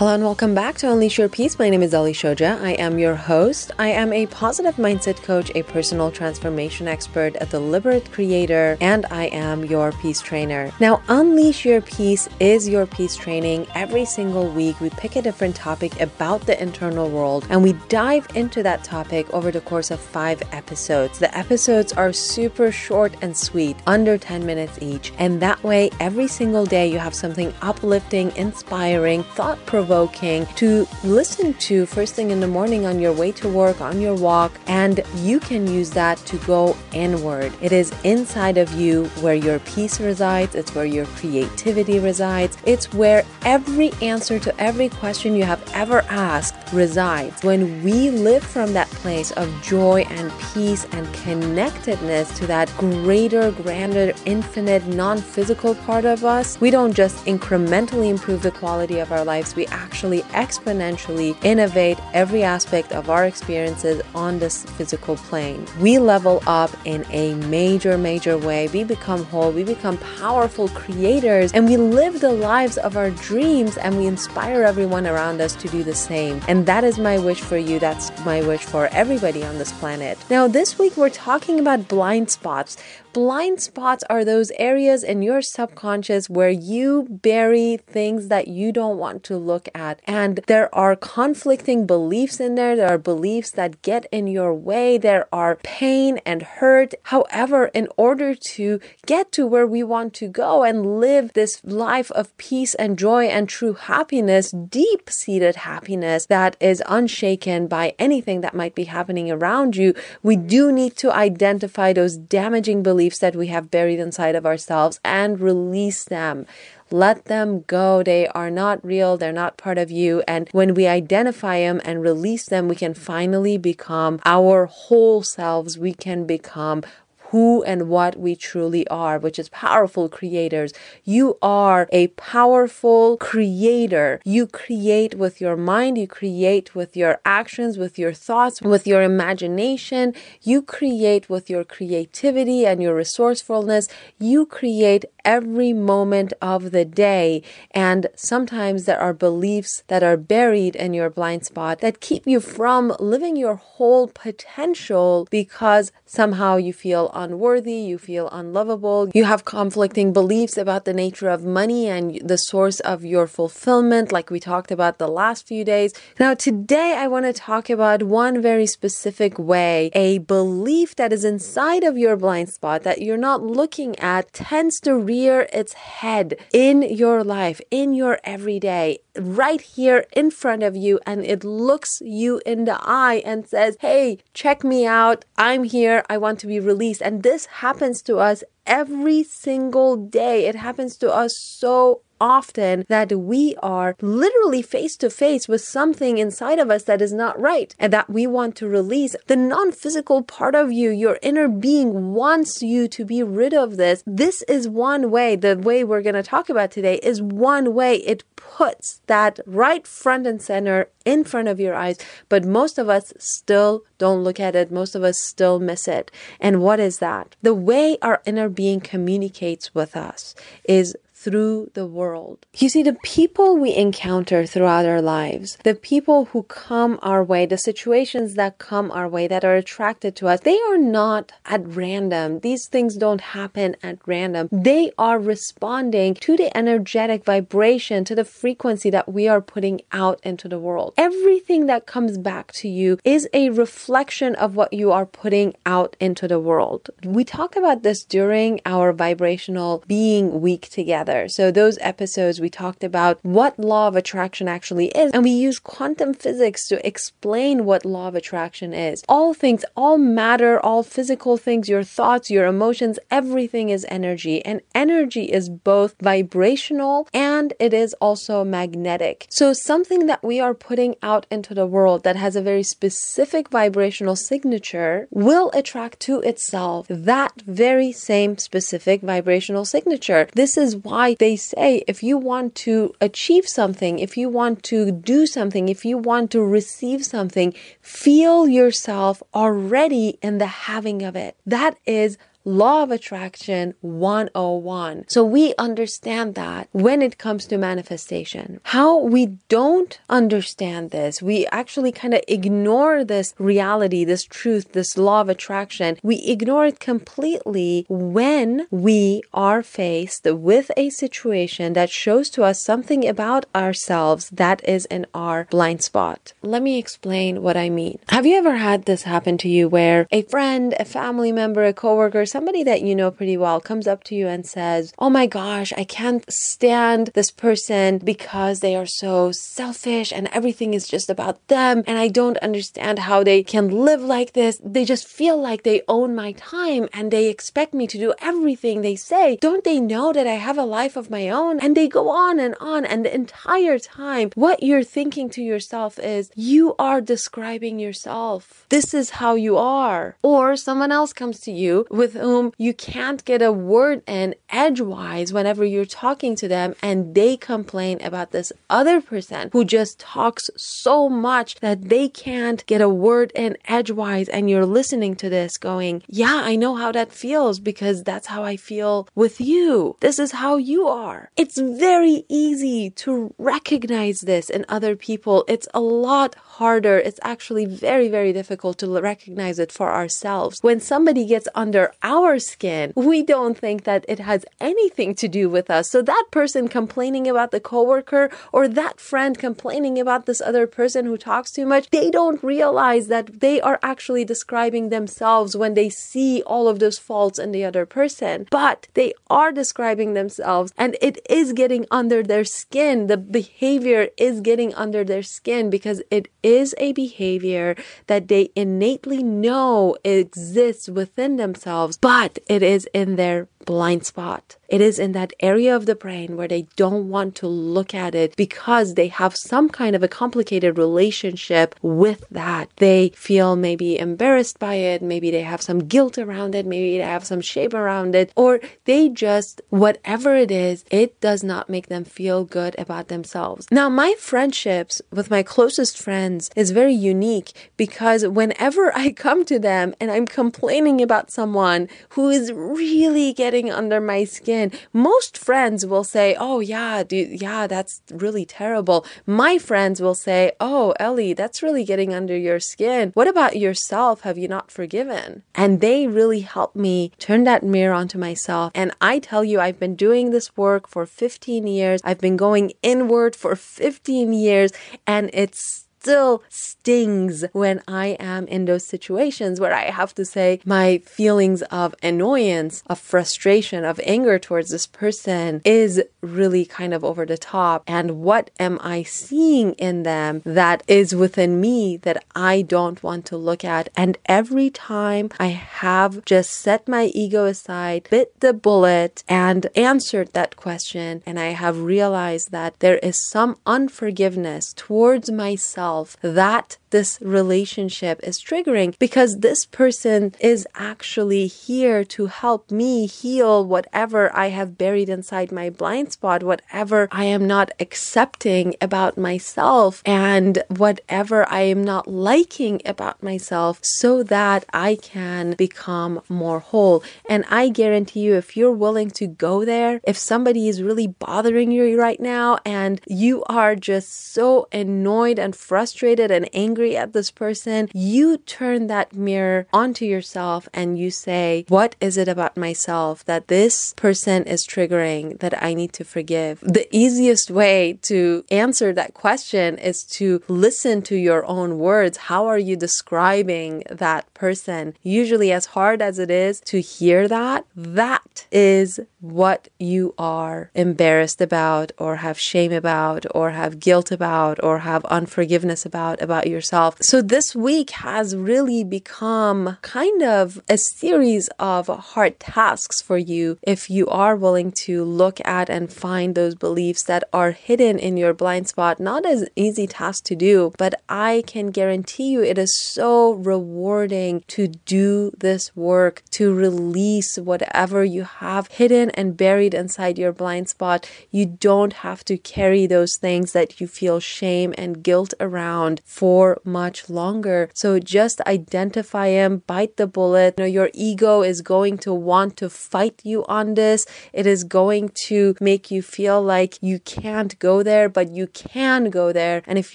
Hello and welcome back to Unleash Your Peace. My name is Ali Shoja. I am your host. I am a positive mindset coach, a personal transformation expert, a deliberate creator, and I am your peace trainer. Now, Unleash Your Peace is your peace training. Every single week, we pick a different topic about the internal world and we dive into that topic over the course of five episodes. The episodes are super short and sweet, under 10 minutes each. And that way, every single day, you have something uplifting, inspiring, thought provoking provoking to listen to first thing in the morning on your way to work, on your walk, and you can use that to go inward. It is inside of you where your peace resides, it's where your creativity resides, it's where every answer to every question you have ever asked resides. When we live from that place of joy and peace and connectedness to that greater, grander, infinite, non physical part of us, we don't just incrementally improve the quality of our lives, we actually exponentially innovate every aspect of our experiences on this physical plane. We level up in a major, major way. We become whole, we become powerful creators, and we live the lives of our dreams and we inspire everyone around us to do the same. And that is my wish for you. That's my wish for everybody on this planet. Now, this week we're talking about blind spots. Blind spots are those areas in your subconscious where you bury things that you don't want to look at. And there are conflicting beliefs in there. There are beliefs that get in your way. There are pain and hurt. However, in order to get to where we want to go and live this life of peace and joy and true happiness, deep seated happiness that is unshaken by anything that might be happening around you, we do need to identify those damaging beliefs beliefs that we have buried inside of ourselves and release them. Let them go. They are not real. They're not part of you. And when we identify them and release them, we can finally become our whole selves. We can become who and what we truly are, which is powerful creators. You are a powerful creator. You create with your mind, you create with your actions, with your thoughts, with your imagination. You create with your creativity and your resourcefulness. You create every moment of the day. And sometimes there are beliefs that are buried in your blind spot that keep you from living your whole potential because somehow you feel unworthy, you feel unlovable, you have conflicting beliefs about the nature of money and the source of your fulfillment, like we talked about the last few days. Now, today I want to talk about one very specific way a belief that is inside of your blind spot that you're not looking at tends to rear its head in your life, in your everyday, right here in front of you, and it looks you in the eye and says, Hey, check me out. I'm here. I want to be released. And this happens to us every single day. It happens to us so often that we are literally face to face with something inside of us that is not right and that we want to release. The non physical part of you, your inner being wants you to be rid of this. This is one way, the way we're going to talk about today is one way it puts that right front and center in front of your eyes. But most of us still don't look at it. Most of us still miss it. And what is that? The way our inner being communicates with us is through the world. You see, the people we encounter throughout our lives, the people who come our way, the situations that come our way that are attracted to us, they are not at random. These things don't happen at random. They are responding to the energetic vibration, to the frequency that we are putting out into the world. Everything that comes back to you is a reflection of what you are putting out into the world. We talk about this during our vibrational being week together together. So those episodes we talked about what law of attraction actually is, and we use quantum physics to explain what law of attraction is. All things, all matter, all physical things, your thoughts, your emotions, everything is energy, and energy is both vibrational and it is also magnetic. So something that we are putting out into the world that has a very specific vibrational signature will attract to itself that very same specific vibrational signature. This is why why they say if you want to achieve something, if you want to do something, if you want to receive something, feel yourself already in the having of it. That is law of attraction 101. So we understand that when it comes to manifestation. How we don't understand this, we actually kind of ignore this reality, this truth, this law of attraction. We ignore it completely when we are faced with a situation that shows to us something about ourselves that is in our blind spot. Let me explain what I mean. Have you ever had this happen to you where a friend, a family member, a coworker, somebody that you know pretty well comes up to you and says, Oh my gosh, I can't stand this person because they are so selfish and everything is just about them. And I don't understand how they can live like this. They just feel like they own my time and they expect me to do everything they say. Don't they know that I have a life of my own? And they go on and on. And the entire time, what you're thinking to yourself is, you are describing yourself. This is how you are. Or someone else comes to you with whom you can't get a word in edgewise whenever you're talking to them and they complain about this other person who just talks so much that they can't get a word in edgewise and you're listening to this going, yeah, I know how that feels because that's how I feel with you. This is how you are. It's very easy to recognize this in other people. It's a lot harder. It's actually very, very difficult to recognize it for ourselves. When somebody gets under our skin, we don't think that it has anything to do with us. So that person complaining about the coworker or that friend complaining about this other person who talks too much, they don't realize that they are actually describing themselves when they see all of those faults in the other person. But they are describing themselves and it is getting under their skin. The behavior is getting under their skin because it is a behavior that they innately know exists within themselves, but it is in their blind spot. It is in that area of the brain where they don't want to look at it because they have some kind of a complicated relationship with that. They feel maybe embarrassed by it, maybe they have some guilt around it, maybe they have some shame around it, or they just, whatever it is, it does not make them feel good about themselves. Now, my friendships with my closest friends is very unique because whenever I come to them and I'm complaining about someone who is really getting under my skin. Most friends will say, "Oh yeah, dude, yeah, that's really terrible." My friends will say, "Oh, Ellie, that's really getting under your skin. What about yourself? Have you not forgiven?" And they really help me turn that mirror onto myself. And I tell you, I've been doing this work for 15 years. I've been going inward for 15 years, and it's still stings when I am in those situations where I have to say my feelings of annoyance, of frustration, of anger towards this person is really kind of over the top. And what am I seeing in them that is within me that I don't want to look at? And every time I have just set my ego aside, bit the bullet, and answered that question, and I have realized that there is some unforgiveness towards myself myself that this relationship is triggering because this person is actually here to help me heal whatever I have buried inside my blind spot, whatever I am not accepting about myself, and whatever I am not liking about myself so that I can become more whole. And I guarantee you, if you're willing to go there, if somebody is really bothering you right now and you are just so annoyed and frustrated and angry angry at this person, you turn that mirror onto yourself and you say, What is it about myself that this person is triggering that I need to forgive? The easiest way to answer that question is to listen to your own words. How are you describing that person? Usually, as hard as it is to hear that, that is what you are embarrassed about, or have shame about, or have guilt about, or have unforgiveness about, about yourself yourself. So this week has really become kind of a series of hard tasks for you if you are willing to look at and find those beliefs that are hidden in your blind spot. Not as easy task to do, but I can guarantee you it is so rewarding to do this work, to release whatever you have hidden and buried inside your blind spot. You don't have to carry those things that you feel shame and guilt around for much longer. So just identify them, bite the bullet. You know, your ego is going to want to fight you on this. It is going to make you feel like you can't go there, but you can go there. And if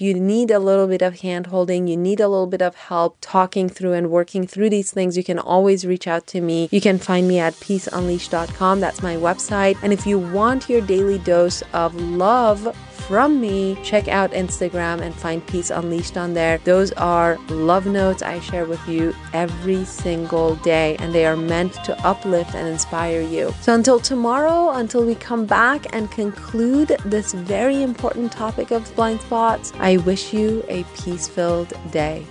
you need a little bit of hand holding, you need a little bit of help talking through and working through these things, you can always reach out to me. You can find me at peaceunleashed.com. That's my website. And if you want your daily dose of love from me, check out Instagram and find Peace Unleashed on there. Those are love notes I share with you every single day, and they are meant to uplift and inspire you. So until tomorrow, until we come back and conclude this very important topic of blind spots, I wish you a peace filled day.